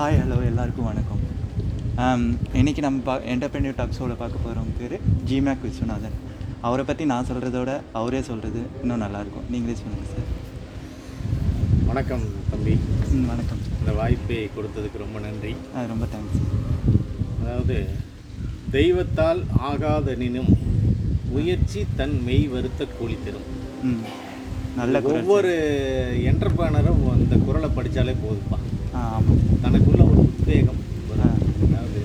Hi hello எல்லாருக்கும் வணக்கம். ஆம், இன்னைக்கு நம்ம பா என்டர்பிரினியர் டாக் ஷோவில் பார்க்க போகிறவங்க பேர் ஜிமேக் விஸ்வநாதன். அவரை பற்றி நான் சொல்கிறதோட அவரே சொல்கிறது இன்னும் நல்லாயிருக்கும். நீங்களே சொல்லுங்கள் சார் வணக்கம் தம்பி. வணக்கம் இந்த வாய்ப்பை கொடுத்ததுக்கு ரொம்ப நன்றி. அது ரொம்ப தேங்க்ஸ் அதாவது தெய்வத்தால் ஆகாதனினும் முயற்சி தன் மெய் வருத்த கூலி தரும். ம் நல்ல ஒவ்வொரு என்டர்பிரனரும் இந்த குரலை படித்தாலே போதுப்பா. ஆ ஆமாம் தனக்குள்ள ஒரு உத்வேகம்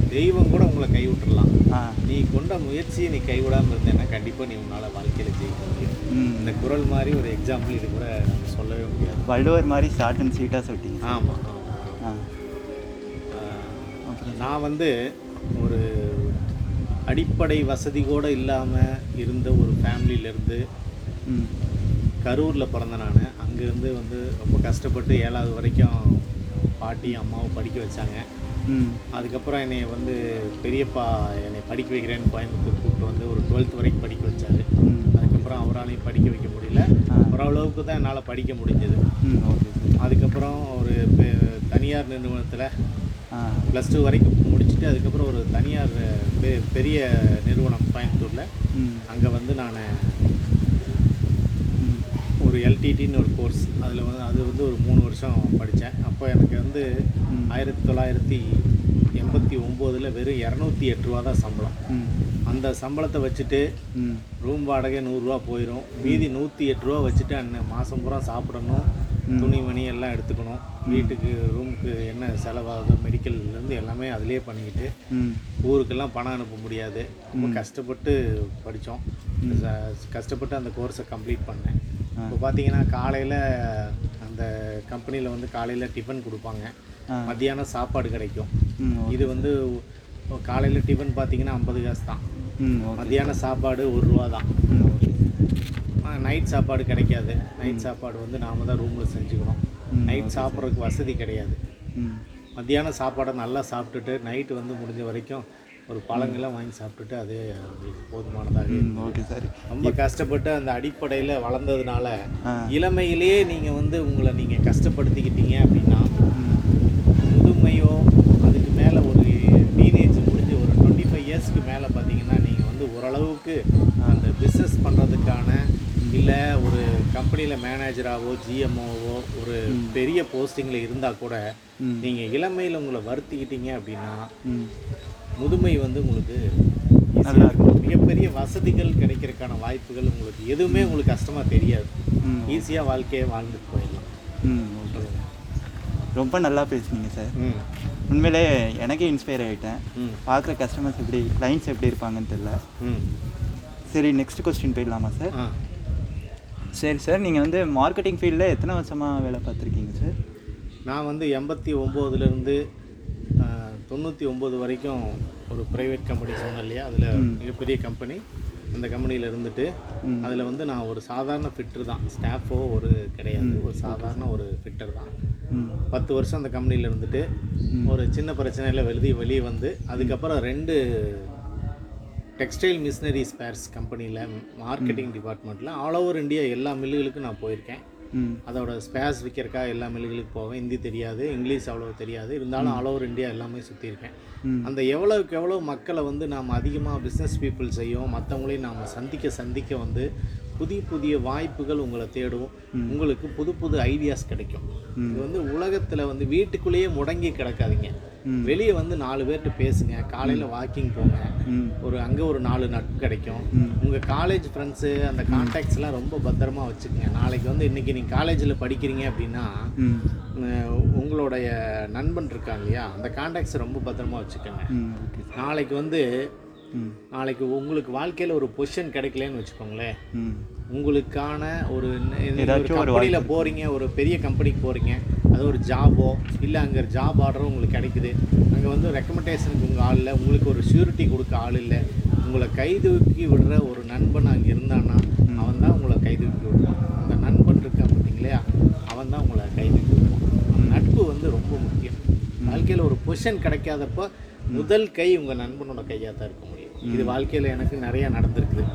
தெய்வம் கூட உங்களை கைவிட்டுறலாம். ஆ. நீ கொண்ட முயற்சியை நீ கைவிடாமல் இருந்தேன்னா கண்டிப்பாக நீ உன்னால் வாழ்க்கையில் ஜெயிக்க முடியும். இந்த குரல் மாதிரி ஒரு எக்ஸாம்பிள் இது கூட நம்ம சொல்லவே முடியாது. வள்ளுவர் மாதிரி ஷார்ட் அண்ட் ஸ்வீட்டாக சொல்லிட்டீங்க. ஆமாம் நான் வந்து ஒரு அடிப்படை வசதி கூட இல்லாமல் இருந்த ஒரு ஃபேமிலியிலேருந்து கரூரில் பிறந்த நான். அங்கேருந்து வந்து ரொம்ப கஷ்டப்பட்டு ஏழாவது வரைக்கும் பாட்டி அம்மாவை படிக்க வச்சாங்க. அதுக்கப்புறம் என்னை வந்து பெரியப்பா என்னை படிக்க வைக்கிறேன்னு கோயம்புத்தூர் கூப்பிட்டு வந்து ஒரு டுவெல்த் வரைக்கும் படிக்க வச்சாரு. அதுக்கப்புறம் அவராலையும் படிக்க வைக்க முடியல. ஓரளவுக்கு தான் என்னால் படிக்க முடிஞ்சது. அதுக்கப்புறம் ஒரு பெ- தனியார் நிறுவனத்தில் ப்ளஸ் டூ வரைக்கும் முடிச்சுட்டு அதுக்கப்புறம் ஒரு தனியார் பெ- பெரிய நிறுவனம் கோயம்புத்தூரில். அங்கே வந்து நான் ஒரு எல்டிடின்னு ஒரு கோர்ஸ் அதில் வந்து அது வந்து ஒரு மூணு வருஷம் படித்தேன் அப்போ எனக்கு வந்து. ஆயிரத்தி தொள்ளாயிரத்தி எண்பத்தி ஒம்போதில் வெறும் இரநூத்தி எட்டு ரூபா தான் சம்பளம். அந்த சம்பளத்தை வச்சுட்டு ரூம் வாடகை நூறுரூவா போயிடும் மீதி நூற்றி எட்டு ரூபா வச்சுட்டு அன்ன மாதம் பூரா சாப்பிடணும். துணிமணி எல்லாம் எடுத்துக்கணும். வீட்டுக்கு ரூமுக்கு என்ன செலவாகுதோ மெடிக்கல்லேருந்து எல்லாமே அதிலே பண்ணிக்கிட்டு ஊருக்கெல்லாம் பணம் அனுப்ப முடியாது. ரொம்ப. கஷ்டப்பட்டு படித்தோம். கஷ்டப்பட்டு அந்த கோர்ஸை கம்ப்ளீட் பண்ணேன். இப்போ பார்த்தீங்கன்னா காலையில் அந்த கம்பெனியில் வந்து காலையில் டிஃபன் கொடுப்பாங்க. மத்தியானம் சாப்பாடு கிடைக்கும். இது வந்து காலையில் டிஃபன் பார்த்தீங்கன்னா ஐம்பது காசு தான். மத்தியானம் சாப்பாடு ஒரு ரூபா தான். நைட் சாப்பாடு கிடைக்காது. நைட் சாப்பாடு வந்து நாம தான் ரூமில் செஞ்சுக்கணும். நைட் சாப்பிட்றதுக்கு வசதி கிடையாது. மத்தியானம் சாப்பாடை நல்லா சாப்பிட்டுட்டு நைட்டு வந்து முடிஞ்ச வரைக்கும் ஒரு பழங்கள்லாம் வாங்கி சாப்பிட்டுட்டு அது போதுமானதாக ஓகே சார். ரொம்ப கஷ்டப்பட்டு அந்த அடிப்படையில் வளர்ந்ததுனால இளமையிலேயே நீங்கள் வந்து உங்களை நீங்கள் கஷ்டப்படுத்திக்கிட்டீங்க அப்படின்னா முதுமையோ அதுக்கு மேலே ஒரு டீனேஜ் முடிஞ்சு ஒரு டுவெண்ட்டி ஃபைவ் இயர்ஸ்க்கு மேலே பார்த்தீங்கன்னா நீங்கள் வந்து ஓரளவுக்கு அந்த பிஸ்னஸ் பண்ணுறதுக்கான இல்லை ஒரு கம்பெனியில் மேனேஜராகவோ ஜிஎம்ஓவோ ஒரு பெரிய போஸ்டிங்கில் இருந்தால் கூட. நீங்கள் இளமையில் உங்களை வருத்திக்கிட்டீங்க அப்படின்னா முதுமை வந்து உங்களுக்கு நல்லா இருக்கும். மிகப்பெரிய வசதிகள் கிடைக்கிறதுக்கான வாய்ப்புகள் உங்களுக்கு எதுவுமே உங்களுக்கு கஷ்டமாக தெரியாது. ம். ஈஸியாக வாழ்க்கையை வாழ்ந்துட்டு போயிடலாம். ம் ஓகே. ரொம்ப நல்லா பேசுனீங்க சார். ம். உண்மையிலே எனக்கே இன்ஸ்பயர் ஆகிட்டேன் பார்க்குற கஸ்டமர்ஸ் எப்படி கிளைண்ட்ஸ் எப்படி இருப்பாங்கன்னு தெரியல. ம். சரி நெக்ஸ்ட் கொஸ்டின் போயிடலாமா சார்? சரி சார் நீங்கள் வந்து மார்க்கெட்டிங் ஃபீல்டில் எத்தனை வருஷமாக வேலை பார்த்துருக்கீங்க சார்? நான் வந்து எண்பத்தி ஒம்போதுலேருந்து தொண்ணூற்றி ஒம்பது வரைக்கும் ஒரு ப்ரைவேட் கம்பெனி சொன்னேன் இல்லையா? அதில். மிகப்பெரிய கம்பெனி அந்த கம்பெனியில் இருந்துட்டு. அதில் வந்து நான் ஒரு சாதாரண ஃபிட்டர் தான். ஸ்டாஃபோ ஒரு கிடையாது. ஒரு சாதாரண ஒரு ஃபிட்டர் தான். பத்து வருஷம் அந்த கம்பெனியில் இருந்துட்டு. ஒரு சின்ன பிரச்சனையில் வெளியே வெளியே வந்து அதுக்கப்புறம் ரெண்டு டெக்ஸ்டைல் மிஷினரி ஸ்பேர்ஸ் கம்பெனியில் மார்க்கெட்டிங் டிபார்ட்மெண்ட்டில் ஆல் ஓவர் இந்தியா எல்லா மில்லுகளுக்கும் நான் போயிருக்கேன். அதோட ஸ்பேர்ஸ் விற்கிறக்கா எல்லா மில்லுகளுக்கு போவேன். ஹிந்தி தெரியாது இங்கிலீஷ் அவ்வளோ தெரியாது. இருந்தாலும் ஆல் ஓவர் இந்தியா எல்லாமே சுற்றியிருக்கேன் அந்த எவ்வளவுக்கு எவ்வளோ மக்களை வந்து நாம் அதிகமாக பிஸ்னஸ் பீப்புள் செய்யும் மற்றவங்களையும் நாம் சந்திக்க சந்திக்க வந்து புதிய புதிய வாய்ப்புகள் உங்களை தேடும். உங்களுக்கு புது புது ஐடியாஸ் கிடைக்கும். இது வந்து உலகத்தில் வந்து வீட்டுக்குள்ளேயே முடங்கி கிடக்காதீங்க. வெளியே வந்து நாலு பேர்கிட்ட பேசுங்க. காலையில் வாக்கிங் போங்க. ஒரு அங்கே ஒரு நாலு நட்பு கிடைக்கும். உங்கள் காலேஜ் ஃப்ரெண்ட்ஸு அந்த கான்டாக்ட்ஸ்லாம் ரொம்ப பத்திரமா வச்சுக்கோங்க. நாளைக்கு வந்து இன்றைக்கி நீங்கள் காலேஜில் படிக்கிறீங்க அப்படின்னா உங்களுடைய நண்பன் இருக்கான் இல்லையா? அந்த கான்டாக்ட்ஸை ரொம்ப பத்திரமா வச்சுக்கோங்க. நாளைக்கு வந்து நாளைக்கு உங்களுக்கு வாழ்க்கையில் ஒரு பொசிஷன் கிடைக்கலன்னு வச்சுக்கோங்களேன். உங்களுக்கான ஒரு கம்பெனியில் போகிறீங்க ஒரு பெரிய கம்பெனிக்கு போகிறீங்க அது ஒரு ஜாபோ இல்லை அங்கே ஜாப் ஆர்டரும் உங்களுக்கு கிடைக்குது. அங்கே வந்து ரெக்கமெண்டேஷனுக்கு உங்கள் ஆள் இல்லை உங்களுக்கு ஒரு ஷூரிட்டி கொடுக்க ஆள் இல்லை. உங்களை கைதூக்கி விடுற ஒரு நண்பன் அங்கே இருந்தான்னா அவன் தான் உங்களை கைதூக்கி விடுவான். அந்த நண்பன் இருக்கான் பார்த்தீங்களா? அவன் தான் உங்களை கைதூக்கி விடுவான். நட்பு வந்து ரொம்ப முக்கியம். வாழ்க்கையில் ஒரு பொசிஷன் கிடைக்காதப்போ முதல் கை உங்கள் நண்பனோட கையாக தான் இருக்க முடியும். இது வாழ்க்கையில் எனக்கு நிறையா நடந்திருக்குது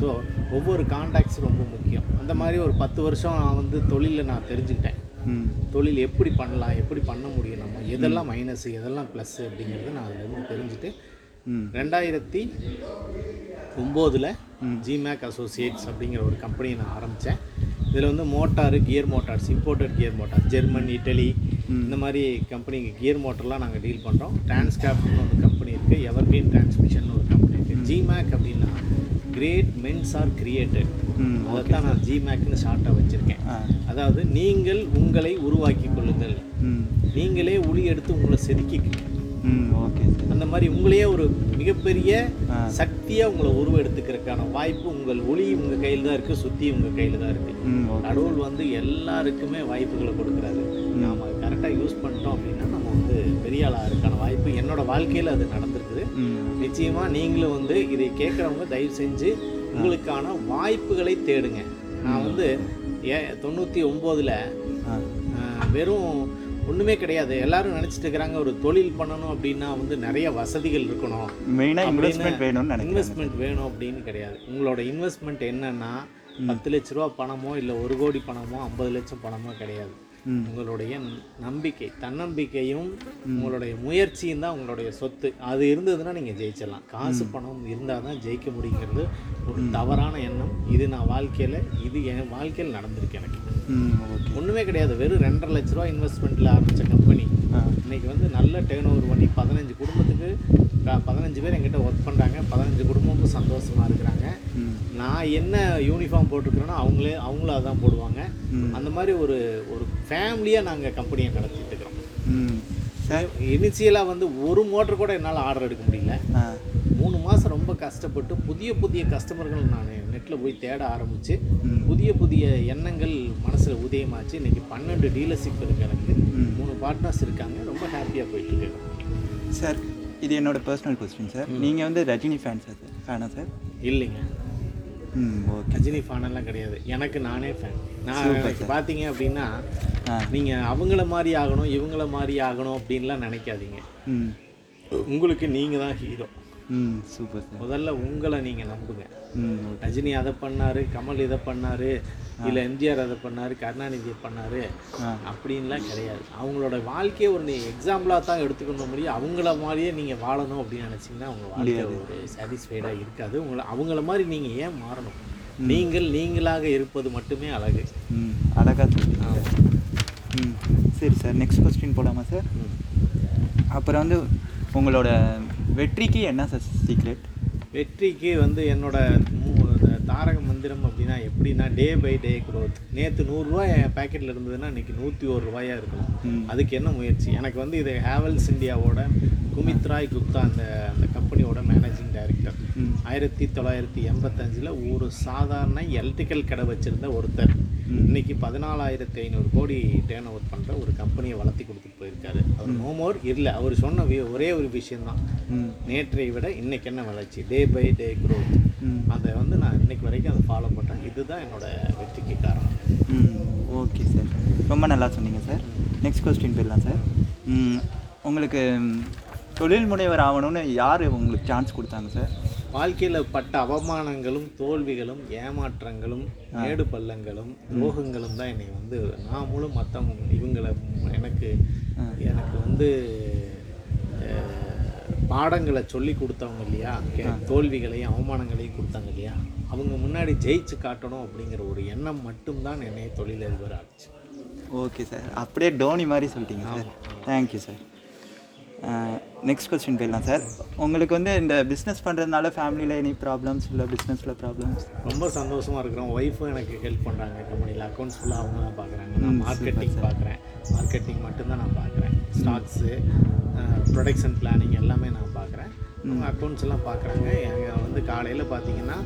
ஸோ ஒவ்வொரு கான்டாக்ட்ஸ் ரொம்ப முக்கியம். அந்த மாதிரி ஒரு பத்து வருஷம் நான் வந்து தொழிலில் நான் தெரிஞ்சுக்கிட்டேன். தொழில் எப்படி பண்ணலாம் எப்படி பண்ண முடியும் நம்ம எதெல்லாம் மைனஸ் எதெல்லாம் ப்ளஸ் அப்படிங்கிறது நான் அதுலேருந்து தெரிஞ்சுட்டு ரெண்டாயிரத்தி ஒம்போதில் ஜிமேக் அசோசியேட்ஸ் அப்படிங்கிற ஒரு கம்பெனியை நான் ஆரம்பித்தேன் இதில் வந்து motor gear motors imported gear motor German Italy இந்த மாதிரி கம்பெனிக்கு கியர் மோட்டர்லாம் நாங்கள் டீல் பண்ணுறோம் டிரான்ஸ்கிராஃப்ட்னு ஒரு கம்பெனி இருக்குது எவர்கிரீன் டிரான்ஸ்மிஷன் ஒரு கம்பெனி இருக்குது ஜிமேக் அப்படின்னா கிரேட் மென்ஸ் ஆர் கிரியேட்டட் அதைத்தான் நான் ஜிமேக்னு ஷார்ட்டாக வச்சுருக்கேன். அதாவது நீங்கள் உங்களை உருவாக்கி கொள்ளுங்கள். நீங்களே உளி எடுத்து உங்களை ஓகே சார். அந்த மாதிரி உங்களையே ஒரு மிகப்பெரிய. சக்தியாக உங்களை உருவ எடுத்துக்கிறதுக்கான வாய்ப்பு உங்கள் ஒளி உங்கள் கையில் தான் இருக்குது சுற்றி உங்கள் கையில் தான் இருக்குது கடவுள் வந்து எல்லாருக்குமே வாய்ப்புகளை கொடுக்குறாரு. நாம் கரெக்டாக யூஸ் பண்ணிட்டோம் அப்படின்னா நம்ம வந்து பெரிய ஆளாக இருக்கான வாய்ப்பு என்னோட வாழ்க்கையில் அது நடந்திருக்குது. ம். நிச்சயமாக நீங்களும் வந்து இதை கேட்குறவங்க தயவு செஞ்சு உங்களுக்கான வாய்ப்புகளை தேடுங்க. நான் வந்து ஏ தொண்ணூற்றி ஒம்போதில் வெறும் ஒன்றுமே கிடையாது. எல்லாரும் நினச்சிட்டு இருக்கிறாங்க ஒரு தொழில் பண்ணணும் அப்படின்னா வந்து நிறைய வசதிகள் இருக்கணும். மெயினாக இன்வெஸ்ட்மெண்ட் வேணும்னு இன்வெஸ்ட்மெண்ட் வேணும் அப்படின்னு கிடையாது. உங்களோட இன்வெஸ்ட்மெண்ட் என்னன்னா பத்து லட்ச ரூபா பணமோ இல்லை ஒரு கோடி பணமோ ஐம்பது லட்சம் பணமோ கிடையாது. உங்களுடைய நம்பிக்கை தன்னம்பிக்கையும் உங்களுடைய முயற்சியும் தான் உங்களுடைய சொத்து. அது இருந்ததுன்னா நீங்கள் ஜெயிச்சிடலாம். காசு பணம் இருந்தால் தான் ஜெயிக்க முடியுங்கிறது ஒரு தவறான எண்ணம். இது நான் வாழ்க்கையில் இது என் வாழ்க்கையில் நடந்திருக்கு எனக்கு. ஒன்றுமே கிடையாது. வெறும் ரெண்டரை லட்ச ரூபா இன்வெஸ்ட்மெண்ட்டில் ஆரம்பித்த கம்பெனி இன்னைக்கு வந்து நல்ல டேர்ன் ஓவர் பண்ணி பதினஞ்சு குடும்பத்துக்கு பதினஞ்சு பேர் எங்கிட்ட ஒர்க் பண்ணுறாங்க பதினஞ்சு குடும்பமும் சந்தோஷமாக இருக்கிறாங்க. நான் என்ன யூனிஃபார்ம் போட்டிருக்கிறேனோ அவங்களே அவங்களும் அதான் போடுவாங்க. அந்த மாதிரி ஒரு ஒரு ஃபேமிலியாக நாங்கள் கம்பெனியை நடத்திட்டு இருக்கிறோம். இனிஷியலாக வந்து ஒரு மோட்டர் கூட என்னால் ஆர்டர் எடுக்க முடியல. மூணு மாதம் ரொம்ப கஷ்டப்பட்டு புதிய புதிய கஸ்டமர்கள் நான் நெட்டில் போய் தேட ஆரம்பித்து. புதிய புதிய எண்ணங்கள் மனசில் உதயமாச்சு. இன்னைக்கு பன்னெண்டு டீலர்ஷிப் இருக்கு எனக்கு. மூணு பார்ட்னர்ஸ் இருக்காங்க. ரொம்ப ஹாப்பியாக போயிட்டுருக்கு சார். இது என்னோட பர்சனல் கொஸ்டின் சார் நீங்கள் வந்து ரஜினி ஃபேன் சார் ஃபேனா சார் இல்லைங்க. ம் ஓகே ரஜினி ஃபேனெல்லாம் கிடையாது. எனக்கு நானே ஃபேன் நான். பார்த்தீங்க அப்படின்னா நீங்கள் அவங்கள மாதிரி ஆகணும் இவங்கள மாதிரி ஆகணும் அப்படின்லாம் நினைக்காதீங்க. ம். உங்களுக்கு நீங்கள் தான் ஹீரோ ம் சூப்பர் முதல்ல உங்களை நீங்கள் நம்புங்க. ரஜினி அதை பண்ணாரு கமல் இதை பண்ணாரு இல்லை எம்ஜிஆர் அதை பண்ணாரு கருணாநிதி பண்ணாரு அப்படின்லாம் கிடையாது. அவங்களோட வாழ்க்கையை ஒரு நீ எக்ஸாம்பிளாக தான் எடுத்துக்கணும் முடியும் அவங்கள மாதிரியே நீங்கள் வாழணும் அப்படின்னு நினச்சிங்கன்னா உங்கள் வாழ்க்கை ஒரு சாட்டிஸ்ஃபைடாக இருக்காது. உங்களை அவங்கள மாதிரி நீங்கள் ஏன் மாறணும்? நீங்கள் நீங்களாக இருப்பது மட்டுமே அழகு. ம். அழகாக சொல்லுங்க சார். ம். சரி சார் நெக்ஸ்ட் கொஸ்டின் போகலாமா சார். அப்புறம் வந்து உங்களோட வெற்றிக்கு என்ன சார் சீக்ரெட் வெற்றிக்கு வந்து என்னோட தாரக மந்திரம் அப்படின்னா எப்படின்னா டே பை டே growth. நேற்று நூறுரூவா என் பேக்கெட்டில் இருந்ததுன்னா இன்னைக்கு நூற்றி ஒரு ரூபாயா இருக்கணும் ம். அதுக்கு என்ன முயற்சி? எனக்கு வந்து இது ஹேவல்ஸ் இந்தியாவோட குமித் ராய் குப்தா அந்த அந்த கம்பெனியோட மேனேஜிங் டைரக்டர் ஆயிரத்தி தொள்ளாயிரத்தி எண்பத்தஞ்சில் ஒரு சாதாரண எலக்ட்ரிக்கல் கடை வச்சுருந்த ஒருத்தர். இன்னைக்கு பதினாலாயிரத்தி ஐநூறு கோடி டேர்ன் ஓவர் பண்ணுற ஒரு கம்பெனியை வளர்த்தி கொடுத்துட்டு போயிருக்காரு. அவர் நோமோர் இல்லை. அவர் சொன்ன ஒரே ஒரு விஷயம்தான். ம். நேற்றை விட இன்னைக்கு என்ன வளர்ச்சி? டே பை டே ம் அதை வந்து நான் இன்னைக்கு வரைக்கும் அதை ஃபாலோ பண்ணுறேன் இதுதான் என்னோட வெற்றிக்கு காரணம். Okay sir. ரொம்ப நல்லா சொன்னீங்க சார். நெக்ஸ்ட் கொஸ்டின் போயிடலாம் சார். உங்களுக்கு தொழில் முனைவர் ஆகணும்னு யார் உங்களுக்கு சான்ஸ் கொடுத்தாங்க சார்? வாழ்க்கையில் பட்ட அவமானங்களும் தோல்விகளும் ஏமாற்றங்களும் மேடு பள்ளங்களும் துரோகங்களும் தான் என்னை வந்து நான் முழு மற்றவங்க இவங்களை எனக்கு எனக்கு வந்து பாடங்களை சொல்லி கொடுத்தவங்க இல்லையா? தோல்விகளையும் அவமானங்களையும் கொடுத்தாங்க இல்லையா? அவங்க முன்னாடி ஜெயிச்சு காட்டணும் அப்படிங்கிற ஒரு எண்ணம் மட்டும்தான் என்னை தொழிலதிபர் ஆச்சு ஓகே சார். அப்படியே டோனி மாதிரி சொல்லிட்டீங்க sir. Thank you sir next question போயிடலாம் சார் உங்களுக்கு வந்து இந்த பிஸ்னஸ் பண்ணுறதுனால ஃபேமிலியில் எனி ப்ராப்ளம்ஸ் இல்லை பிஸ்னஸில் ப்ராப்ளம்ஸ் ரொம்ப சந்தோஷமாக இருக்கிறோம். ஒய்ஃபும் எனக்கு ஹெல்ப் பண்ணுறாங்க கம்பெனியில் அக்கௌண்ட்ஸ் ஃபுல்லாக அவங்க தான் பார்க்குறாங்க நான் மார்க்கெட்டிங் பார்க்குறேன் மார்க்கெட்டிங் மட்டும்தான் நான் பார்க்குறேன் ஸ்டாக்ஸு ப்ரொடக்ஷன் பிளானிங் எல்லாமே நான் பார்க்குறேன். அவங்க அக்கௌண்ட்ஸ் எல்லாம் பார்க்குறாங்க. எங்கள் வந்து காலையில் பார்த்தீங்கன்னா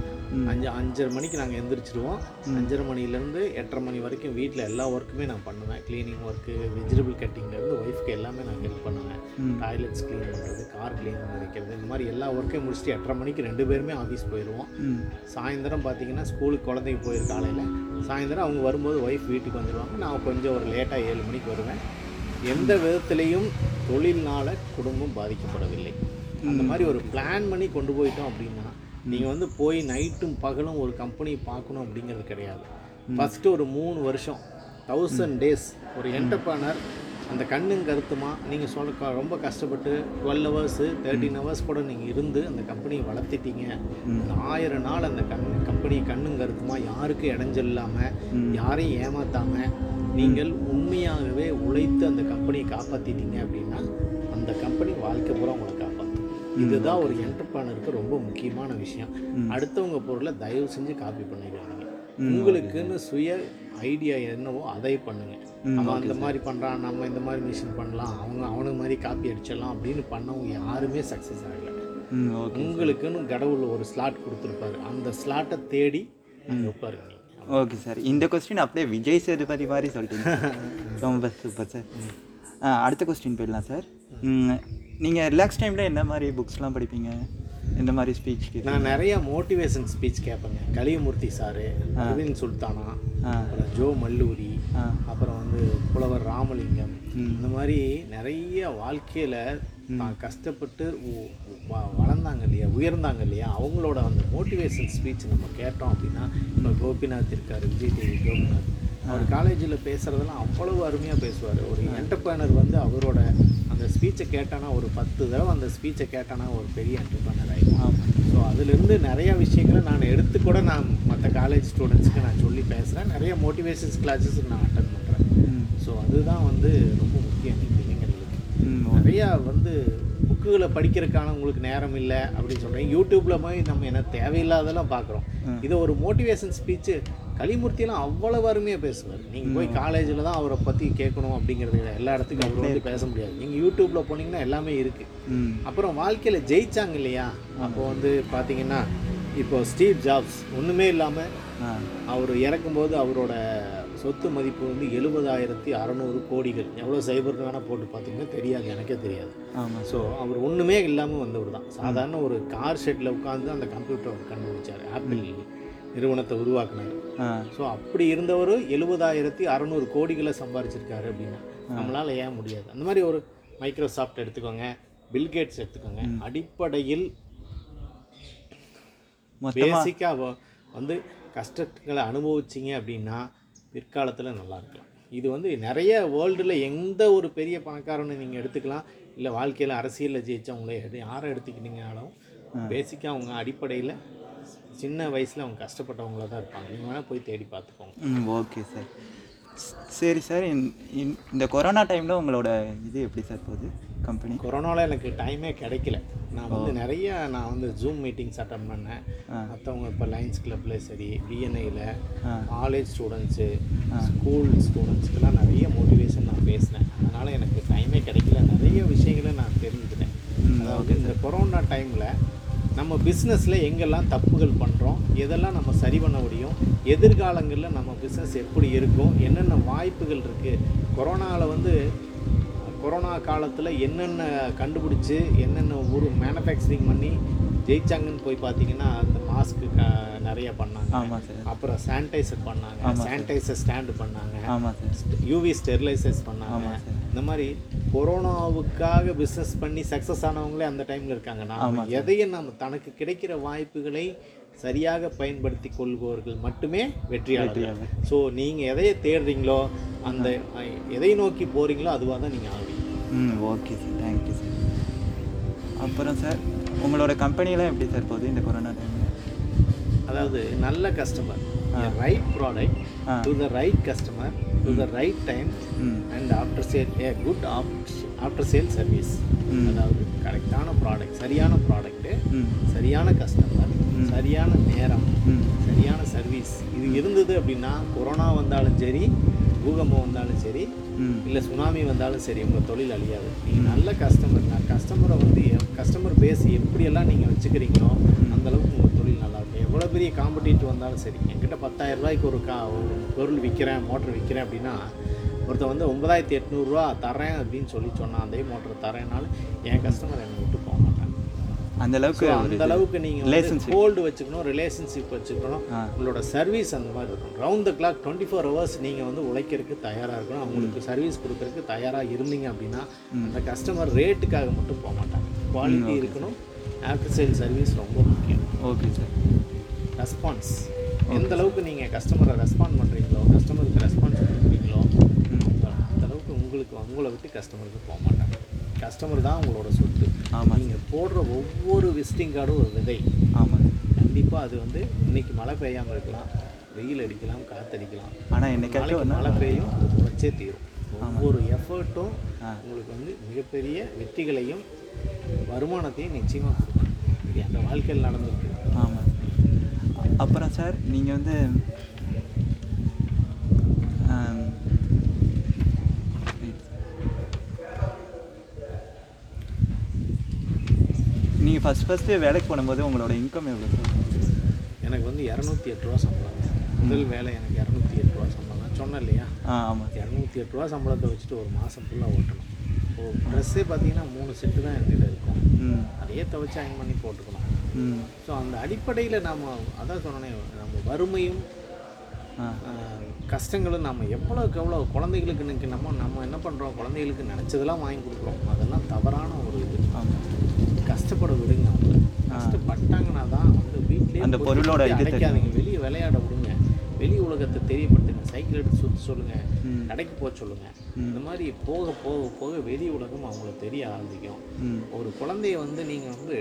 அஞ்சு அஞ்சரை மணிக்கு நாங்கள் எந்திரிச்சிருவோம். அஞ்சரை மணிலேருந்து எட்டரை மணி வரைக்கும் வீட்டில் எல்லா ஒர்க்குமே நான் பண்ணுவேன். க்ளீனிங் ஒர்க்கு வெஜிடபிள் கட்டிங்லேருந்து ஒய்ஃப்க்கு எல்லாமே நான் ஹெல்ப் பண்ணுவேன். டாய்லெட்ஸ் க்ளீன் பண்ணுறது கார் க்ளீன் பண்ணி வைக்கிறது இந்த மாதிரி எல்லா ஒர்க்கையும் முடிச்சுட்டு எட்டரை மணிக்கு ரெண்டு பேருமே ஆஃபீஸ் போயிடுவோம் சாயந்தரம் பார்த்தீங்கன்னா ஸ்கூலுக்கு குழந்தைங்க போயிரு காலையில் சாயந்தரம் அவங்க வரும்போது ஒய்ஃப் வீட்டுக்கு வந்துடுவாங்க நான் கொஞ்சம் ஒரு லேட்டாக ஏழு மணிக்கு வருவேன். எந்த விதத்துலேயும் தொழில்னால குடும்பம் பாதிக்கப்படவில்லை. அந்த மாதிரி ஒரு பிளான் பண்ணி கொண்டு போயிட்டோம் அப்படின்னா நீங்கள் வந்து போய் நைட்டும் பகலும் ஒரு கம்பெனி பார்க்கணும் அப்படிங்கிறது கிடையாது. ஃபஸ்ட்டு ஒரு மூணு வருஷம் தௌசண்ட் டேஸ் ஒரு என்டர்பிரனர் அந்த கண்ணும் கருத்துமா? நீங்கள் சொல்ல ரொம்ப கஷ்டப்பட்டு டுவெல் ஹவர்ஸு தேர்ட்டின் ஹவர்ஸ் கூட நீங்கள் இருந்து அந்த கம்பெனியை வளர்த்திட்டீங்க. அந்த ஆயிரம் நாள் அந்த கண் கம்பெனி கண்ணும் கருத்துமா? யாருக்கும் இடைஞ்சல் இல்லாமல் யாரையும் ஏமாத்தாமல் நீங்கள் உண்மையாகவே உழைத்து அந்த கம்பெனியை காப்பாற்றிட்டீங்க அப்படின்னா அந்த கம்பெனி வாழ்க்கை பூரா உங்களை காப்பாற்றும் இதுதான் ஒரு என்டர்பிரனருக்கு ரொம்ப முக்கியமான விஷயம். அடுத்தவங்க பொருளை தயவு செஞ்சு காப்பி பண்ணிடுவாங்க உங்களுக்குன்னு சுய ஐடியா என்னவோ அதை பண்ணுங்க. அவன் அந்த மாதிரி பண்ணுறான் நம்ம இந்த மாதிரி மிஷின் பண்ணலாம் அவங்க அவனுக்கு மாதிரி காப்பி அடிச்சிடலாம் அப்படின்னு பண்ணவங்க யாருமே சக்ஸஸ் ஆகலை. உங்களுக்குன்னு கடவுள் ஒரு ஸ்லாட் கொடுத்துருப்பாரு. அந்த ஸ்லாட்டை தேடி அங்கே நீங்க. Okay sir. இந்த கொஸ்டின் அப்படியே விஜய் சேதுபதி மாதிரி சொல்லிட்டீங்க. ரொம்ப சூப்பர் சார். அடுத்த கொஸ்டின் போயிடலாம் சார். நீங்கள் ரிலாக்ஸ் டைமில் என்ன மாதிரி புக்ஸ்லாம் படிப்பீங்க? எந்த மாதிரி ஸ்பீச் நான் நிறைய மோட்டிவேஷன் ஸ்பீச் கேட்பேங்க கலியமூர்த்தி சாரு அரவிந்த் சுல்தானா. அப்புறம் ஜோ மல்லூரி அப்புறம் வந்து புலவர் ராமலிங்கம் இந்த மாதிரி நிறைய வாழ்க்கையில் தான் கஷ்டப்பட்டு வளர்ந்தாங்க இல்லையா உயர்ந்தாங்க இல்லையா அவங்களோட அந்த மோட்டிவேஷன் ஸ்பீச் நம்ம கேட்டோம் அப்படின்னா இப்போ கோபிநாத் இருக்கார் விஜய் டிவி கோபிநாத். அவர் காலேஜில் பேசுகிறதெல்லாம் அவ்வளவு அருமையாக பேசுவார். ஒரு என்டர்பிரனர் வந்து அவரோட அந்த ஸ்பீச்சை கேட்டானா ஒரு பத்து தடவை அந்த ஸ்பீச்சை கேட்டானா ஒரு பெரிய என்டர்பிரனர் ஆகிடும் அதுலேருந்து நிறைய விஷயங்களை நான் எடுத்து கூட நான் மற்ற காலேஜ் ஸ்டூடெண்ட்ஸ்க்கு நான் சொல்லி பேசுகிறேன் நிறைய மோட்டிவேஷன்ஸ் கிளாஸஸ் நான் அட்டன் பண்ணுறேன் ஸோ அதுதான் வந்து ரொம்ப முக்கியம் இளைஞர்களுக்கு. நிறையா வந்து புக்குகளை படிக்கிறதுக்கான உங்களுக்கு நேரம் இல்லை அப்படின்னு சொல்கிறேன் யூடியூப்பில் போய் நம்ம என்ன தேவையில்லாதெல்லாம் பார்க்குறோம். இது ஒரு மோட்டிவேஷன் ஸ்பீச்சு கலிமூர்த்தியெல்லாம் அவ்வளவு அருமையாக பேசுவார். நீங்கள் போய் காலேஜில் தான் அவரை பற்றி கேட்கணும் அப்படிங்கிறது. எல்லா இடத்துக்கும் அவர் வந்து பேச முடியாது. நீங்கள் யூடியூப்பில் போனீங்கன்னா எல்லாமே இருக்குது அப்புறம் வாழ்க்கையில் ஜெயிச்சாங்க இல்லையா? அப்போ வந்து பார்த்தீங்கன்னா இப்போ ஸ்டீவ் ஜாப்ஸ் ஒன்றுமே இல்லாமல் அவர் இறக்கும்போது அவரோட சொத்து மதிப்பு வந்து எழுபதாயிரத்தி அறநூறு கோடிகள். எவ்வளோ சைபர் வேணால் போட்டு பார்த்தீங்கன்னா தெரியாது எனக்கே தெரியாது. ஸோ அவர் ஒன்றுமே இல்லாமல் வந்தவர் தான் சாதாரண ஒரு கார் ஷெட்டில் உட்காந்து அந்த கம்ப்யூட்டர் கண்டுபிடிச்சார். ஆப்பிள் நிறுவனத்தை உருவாக்குனார். ஸோ அப்படி இருந்தவர் எழுபதாயிரத்தி அறநூறு கோடிகளை சம்பாரிச்சிருக்காரு அப்படின்னா நம்மளால் ஏன் முடியாது? அந்த மாதிரி ஒரு மைக்ரோசாஃப்ட் எடுத்துக்கோங்க பில்கேட்ஸ் எடுத்துக்கோங்க அடிப்படையில் பேசிக்காக வந்து கஷ்டங்களை அனுபவிச்சிங்க அப்படின்னா பிற்காலத்தில் நல்லா இருக்கலாம். இது வந்து நிறைய வேர்ல்டில் எந்த ஒரு பெரிய பணக்காரனை நீங்கள் எடுத்துக்கலாம் இல்லை வாழ்க்கையில் அரசியலில் ஜெயிச்சவங்களே யாரை எடுத்துக்கிட்டீங்கனாலும் பேசிக்காக அவங்க அடிப்படையில் சின்ன வயசில் அவங்க கஷ்டப்பட்டவங்கள தான் இருப்பாங்க. நீங்கள் வேணால் போய் தேடி பார்த்துக்கோங்க. ம் ஓகே சார் சரி சார் இந்த- கொரோனா டைமில் உங்களோட இது எப்படி சார் போகுது? கம்பெனி கொரோனாவில் எனக்கு டைமே கிடைக்கல. நான் வந்து நிறைய நான் வந்து ஜூம் மீட்டிங்ஸ் அட்டன் பண்ணேன். மற்றவங்க இப்போ லைன்ஸ் கிளப்பில் சரி பிஎன்ஐயில். காலேஜ் ஸ்டூடெண்ட்ஸு ஸ்கூல் ஸ்டூடெண்ட்ஸ்க்கெல்லாம் நிறைய மோட்டிவேஷன் நான் பேசினேன். அதனால் எனக்கு டைமே கிடைக்கல. நிறைய விஷயங்களை நான் தெரிஞ்சுக்கிட்டேன். அதாவது இந்த கொரோனா டைமில் நம்ம பிஸ்னஸில் எங்கெல்லாம் தப்புகள் பண்ணுறோம் எதெல்லாம் நம்ம சரி பண்ண முடியும் எதிர்காலங்களில் நம்ம பிஸ்னஸ் எப்படி இருக்கும் என்னென்ன வாய்ப்புகள் இருக்குது கொரோனாவில் வந்து கொரோனா காலத்தில் என்னென்ன கண்டுபிடிச்சி என்னென்ன ஊர் மேனுஃபேக்சரிங் பண்ணி ஜெயிச்சாங்கன்னு போய் பார்த்தீங்கன்னா அந்த மாஸ்க்கு நிறைய பண்ணாங்க. ஆமாம் சார் அப்புறம் சானிடைசர் பண்ணாங்க. சானிடைசர் ஸ்டாண்டு பண்ணாங்க. ஆமாம் சார் யூவி ஸ்டெரிலைசர்ஸ் பண்ணாங்க. இந்த மாதிரி கொரோனாவுக்காக பிஸ்னஸ் பண்ணி சக்ஸஸ் ஆனவங்களே அந்த டைமில் இருக்காங்க. நாம எதையும் நம்ம தனக்கு கிடைக்கிற வாய்ப்புகளை சரியாக பயன்படுத்தி கொள்பவர்கள் மட்டுமே வெற்றியாளர்கள். ஸோ நீங்கள் எதையை தேடுறீங்களோ அந்த எதை நோக்கி போகிறீங்களோ அதுவாக தான் நீங்கள் ஆவீங்க. ம் okay sir thank you sir அப்புறம் சார் உங்களோட கம்பெனிலாம் எப்படி சார் போகுது இந்த கொரோனா டைமில் அதாவது நல்ல customer right product. To the right customer to the right time and after sale a good after sale service. அதாவது கரெக்டான ப்ராடக்ட் சரியான ப்ராடக்ட்டு ம் சரியான கஸ்டமர் சரியான நேரம் ம் சரியான சர்வீஸ் இது இருந்தது அப்படின்னா கொரோனா வந்தாலும் சரி பூகம்பம் வந்தாலும் சரி இல்லை சுனாமி வந்தாலும் சரி உங்கள் தொழில் அழியாது. நீங்கள் நல்ல கஸ்டமர் கஸ்டமரை வந்து கஸ்டமர் பேஸ் எப்படியெல்லாம் நீங்கள் வச்சுக்கிறீங்களோ அந்த அளவுக்கு உங்கள் தொழில் நல்லா எவ்வளோ பெரிய காம்படிட்டிவ் வந்தாலும் சரி என்கிட்ட பத்தாயிரம் ரூபாய்க்கு ஒரு கா ஒரு பொருள் விற்கிறேன் மோட்டர் விற்கிறேன் அப்படின்னா ஒருத்தன் வந்து ஒன்பதாயிரத்தி எட்நூறுரூவா தரேன் அப்படின்னு சொல்லி சொன்னான் அதே மோட்டர் தரேன்னாலும் என் கஸ்டமர் என்னை விட்டு போக மாட்டாங்க. அந்த அளவுக்கு அந்த. அளவுக்கு நீங்கள். ஹோல்டு வச்சுக்கணும் ரிலேஷன்ஷிப் வச்சுக்கணும். உங்களோட சர்வீஸ் அந்த மாதிரி இருக்கணும். Round the clock twenty four hours நீங்கள் வந்து உழைக்கிறதுக்கு தயாராக இருக்கணும். அவங்களுக்கு சர்வீஸ் கொடுக்கறதுக்கு தயாராக இருந்தீங்க அப்படின்னா அந்த கஸ்டமர் ரேட்டுக்காக மட்டும் போக மாட்டாங்க. குவாலிட்டி இருக்கணும். ஆஃப்டர் சேல் சர்வீஸ் ரொம்ப முக்கியம். ஓகே சார் ரெஸ்பான்ஸ் எந்த அளவுக்கு நீங்கள் கஸ்டமரை ரெஸ்பாண்ட் பண்ணுறீங்களோ கஸ்டமருக்கு ரெஸ்பான்ஸ் கொடுக்குறீங்களோ அந்த அளவுக்கு உங்களுக்கு வந்து உங்களை விட்டு கஸ்டமருக்கு போக மாட்டாங்க. கஸ்டமர் தான் உங்களோட சொத்து. ஆமாம் நீங்கள் போடுற ஒவ்வொரு விசிட்டிங் கார்டும் ஒரு விதை. ஆமாம் கண்டிப்பாக அது வந்து இன்னைக்கு மழை பெய்யாமல் இருக்கலாம் வெயில் அடிக்கலாம் காத்தடிக்கலாம். ஆனால் என்னைக்காச்சும் மழை பெய்யும் முளைச்சே தீரும். ஒவ்வொரு எஃபர்ட்டும். உங்களுக்கு வந்து மிகப்பெரிய வெற்றிகளையும் வருமானத்தையும் நிச்சயமாக கொடுக்கும். இது அந்த வாழ்க்கையில் நடந்திருக்கு. அப்புறம் சார் நீங்கள் வந்து நீங்கள் ஃபஸ்ட் ஃபஸ்ட்டு வேலைக்கு போடும்போது உங்களோட இன்கம் எவ்வளோ சார் எனக்கு வந்து இரநூத்தி எட்டு ரூபா சம்பளம். முதல் வேலை எனக்கு இரநூத்தி எட்டு ரூபா சம்பளம் நான் சொன்னேன் இல்லையா? ஆ ஆமாம் இரநூத்தி எட்டு ரூபா சம்பளத்தை வச்சுட்டு ஒரு மாதம் ஃபுல்லாக ஓட்டணும். ட்ரெஸ்ஸே பார்த்தீங்கன்னா மூணு செட்டு தான் என்கிட்ட இருக்கும். ம். அதையே துவைச்சு அயன் பண்ணி போட்டுக்கணும். ஸோ அந்த அடிப்படையில் நாம் அதான் சொன்னேனே நம்ம வறுமையும் கஷ்டங்களும் நம்ம எவ்வளோக்கு எவ்வளோ குழந்தைகளுக்கு நம்ம நம்ம என்ன பண்ணுறோம் குழந்தைகளுக்கு நினச்சதெல்லாம் வாங்கி கொடுக்குறோம். அதெல்லாம் தவறான ஒரு இது. கஷ்டப்பட விடுங்க அவங்கள. கஷ்டப்பட்டாங்கன்னா தான் வந்து வீட்லேயே அந்த பொருளோட இது அடைக்காதீங்க. வெளியே விளையாட விடுங்க. வெளி உலகத்தை தெரியப்படுத்துங்க. சைக்கிள் எடுத்து சுற்றி சொல்லுங்கள். கடைக்கு போக சொல்லுங்கள் இந்த மாதிரி போக போக போக வெளி உலகம் அவங்களுக்கு தெரிய ஆரம்பிக்கும். ஒரு குழந்தைய வந்து நீங்கள் வந்து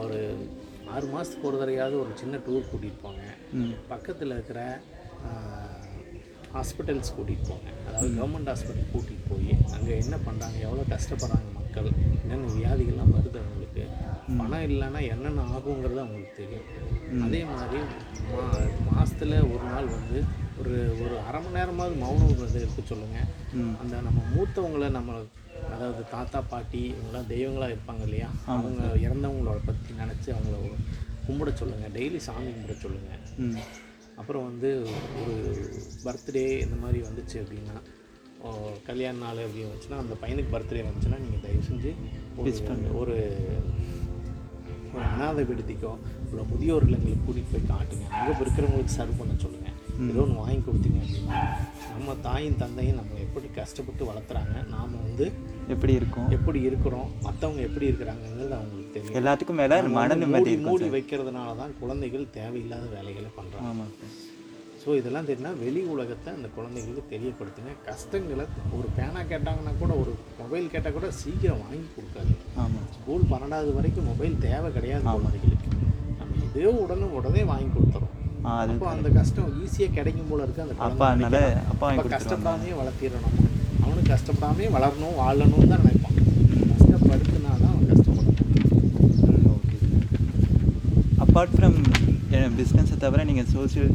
ஒரு ஆறு மாதத்துக்கு ஒரு தடவையாவது ஒரு சின்ன டூர் கூட்டிகிட்டு போங்க. பக்கத்தில் இருக்கிற ஹாஸ்பிட்டல்ஸ் கூட்டிகிட்டு போங்க. அதாவது கவர்மெண்ட் ஹாஸ்பிட்டல் கூட்டிகிட்டு போய் அங்கே என்ன பண்ணுறாங்க எவ்வளோ கஷ்டப்படுறாங்க மக்கள் என்னென்ன வியாதிகள்லாம் வருது அவங்களுக்கு பணம் இல்லைன்னா என்னென்ன ஆகுங்கிறது அவங்களுக்கு தெரியும். அதே மாதிரி மா மாதத்தில் ஒரு நாள் வந்து ஒரு ஒரு அரை மணி நேரமாவது மௌன விரதம் இருக்க சொல்லுங்கள் அந்த நம்ம மூத்தவங்களை நம்ம அதாவது தாத்தா பாட்டி இவங்கெல்லாம் தெய்வங்களாக இருப்பாங்க இல்லையா? அவங்க இறந்தவங்களோட பற்றி நினச்சி அவங்கள கும்பிட சொல்லுங்கள் டெய்லி சாமி கும்பிட சொல்லுங்கள் அப்புறம் வந்து ஒரு பர்த்டே இந்த மாதிரி வந்துச்சு அப்படின்னா கல்யாண நாள் அப்படி வந்துச்சுன்னா அந்த பையனுக்கு பர்த்டே வந்துச்சுன்னா நீங்கள் தயவு செஞ்சு ஒரு ஒரு ஒரு அனாதை விடுதிக்கோ இல்லை முதியோர் இல்லங்களுக்கு கூட்டிகிட்டு போய் காட்டுங்க. அங்கே இருக்கிறவங்களுக்கு சர்வ் பண்ண சொல்லுங்கள் ஏதோ ஒன்று வாங்கி கொடுத்தீங்க அப்படின்னா நம்ம தாயும் தந்தையும் நம்ம எப்படி கஷ்டப்பட்டு வளர்த்துறாங்க நாம் வந்து எப்படி இருக்கும்? எப்படி இருக்கிறோம்? மற்றவங்க எப்படி இருக்கிறாங்கிறது அவங்களுக்கு தெரியும். எல்லாத்துக்கும் மேலே மன நிம்மதி மூடி வைக்கிறதுனால தான் குழந்தைகள் தேவையில்லாத வேலைகளை பண்ணுறாங்க ஸோ இதெல்லாம் தெரியும்னா வெளி உலகத்தை அந்த குழந்தைங்களுக்கு தெரியப்படுத்துங்க. கஷ்டங்களை ஒரு பேனா கேட்டாங்கன்னா கூட ஒரு மொபைல் கேட்டால் கூட சீக்கிரம் வாங்கி கொடுக்காது. ஆமாம் ஸ்கூல் பன்னெண்டாவது வரைக்கும் மொபைல் தேவை கிடையாது குழந்தைகளுக்கு. நம்ம இதே உடனே உடனே வாங்கி கொடுத்துறோம். அது அந்த கஷ்டம் ஈஸியாக கிடைக்கும் போல இருக்கு அந்த அப்பா குழந்தை அதனால. அப்பா கஷ்டப்படாமே வளர்த்திடணும். அவனுக்கு கஷ்டப்படாமே வளரணும் வாழணும்னு தான் நினைப்பான். கஷ்டப்படுத்தினா தான் அவன் கஷ்டப்படும் ஓகே அப்பார்ட் ஃப்ரம் பிஸ்னஸை தவிர நீங்கள் சோசியல்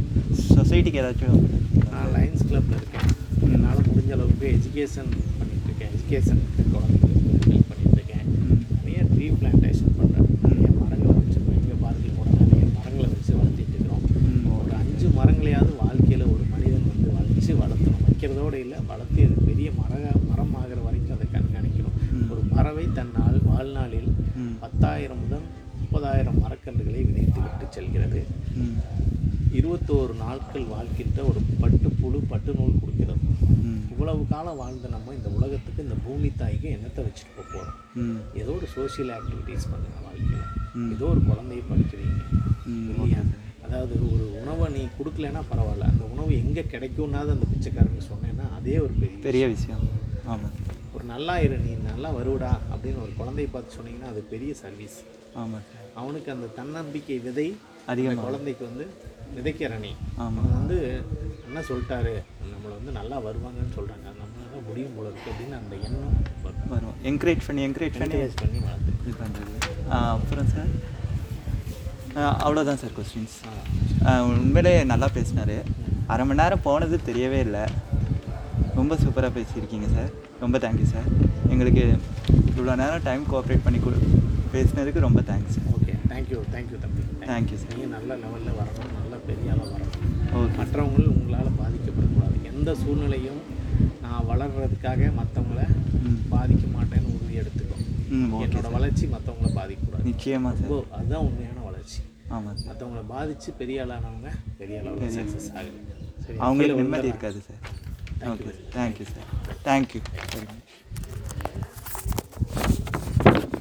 சொசைட்டிக்கு ஏதாச்சும் நான் லைன்ஸ் கிளப்பில் இருக்கேன். என்னால் முடிஞ்ச அளவுக்கு எஜுகேஷன் பண்ணிட்டு இருக்கேன். எஜுகேஷன் குழந்தைங்களுக்கு ஹெல்ப் பண்ணிட்டு இருக்கேன் ம். நிறைய ட்ரீ பிளான்டேஷன் பண்ணுறேன் நிறைய மரங்களை வச்சுருக்கோம் எங்கள் பார்க்கில் கூட நிறைய மரங்களை வச்சு வளர்த்திட்டு இருக்கிறோம் ம். ஒரு அஞ்சு மரங்களையாவது வாழ்க்கையில் ஒரு மனிதன் வந்து வச்சு வளர்த்தணும் வைக்கிறதோட இல்லை வளர்த்து அது பெரிய மர மரம் ஆகிற வரைக்கும் அதை கண்காணிக்கணும் ம். ஒரு பறவை தன்னால் வாழ்நாளில் ம் பத்தாயிரம் முதல் முப்பதாயிரம் மரக்கன்றுகளை விதைத்து விட்டு செல்கிறது ம் நாட்கள் வாழ்க்கின்ற ஒரு பட்டு புழு பட்டு நூல் கொடுக்கிறது. இவ்வளவு காலம் வாழ்ந்த நம்ம இந்த உலகத்துக்கு இந்த பூமி தாய்க்கு என்னத்தை வச்சுட்டு போக போகிறோம் ஏதோ ஒரு சோஷியல் ஆக்டிவிட்டீஸ் பண்ணுங்க வாழ்க்கையில். ஏதோ ஒரு குழந்தைய படிக்கிறீங்க. இல்லையா? அதாவது ஒரு உணவை நீ கொடுக்கலன்னா பரவாயில்ல. அந்த உணவு எங்கே கிடைக்கும்னாது அந்த பிச்சைக்காரங்க சொன்னேன்னா அதே ஒரு பெரிய பெரிய விஷயம். ஆமாம் ஒரு நல்லா இரு நீ நல்லா வருவடா அப்படின்னு ஒரு குழந்தைய பார்த்து சொன்னீங்கன்னா அது பெரிய சர்வீஸ் ஆமாம் அவனுக்கு அந்த தன்னம்பிக்கை விதை அதிகமாக குழந்தைக்கு வந்து விதைக்கிற நீ ஆமாம் அவன் வந்து என்ன சொல்லிட்டாரு? நம்மளை வந்து நல்லா வருவாங்கன்னு சொல்கிறாங்க நம்மளால முடியும் போல இருக்கு அப்படின்னு அந்த எண்ணம் வரும். என்கரேஜ் பண்ணி என்கரேஜ் பண்ணி. பண்ணி வளர்த்து. இது பண்ணுறது அப்புறம் சார் அவ்வளோதான் சார் கொஸ்டின்ஸ். உண்மையிலே நல்லா பேசினார். அரை மணி நேரம் போனது தெரியவே இல்லை. ரொம்ப சூப்பராக பேசியிருக்கீங்க சார் ரொம்ப தேங்க்யூ சார் எங்களுக்கு இவ்வளோ நேரம் டைம் கோஆப்ரேட் பண்ணி கொடு பேசினதுக்கு ரொம்ப thanks sir okay thank you thank you தம்பி. தேங்க்யூ சார் நீங்கள் நல்ல லெவலில் வரணும் நல்ல பெரிய ஆளாக வரணும் ஓகே. மற்றவங்கள் உங்களால் பாதிக்கப்படக்கூடாது. எந்த சூழ்நிலையும் நான் வளர்கிறதுக்காக மற்றவங்கள பாதிக்க மாட்டேன்னு உறுதி எடுத்துக்கோ. ம் ஓகே என்னோட வளர்ச்சி மற்றவங்கள பாதிக்கக்கூடாது. நிச்சயமாக அதுதான் உண்மையான வளர்ச்சி. ஆமாம் சார். மற்றவங்கள பாதித்து பெரிய ஆளானவங்க பெரிய அளவில் சக்ஸஸ் ஆகுது. அவங்களுக்கு நிம்மதி. இருக்காது sir. Okay. Thank you sir thank you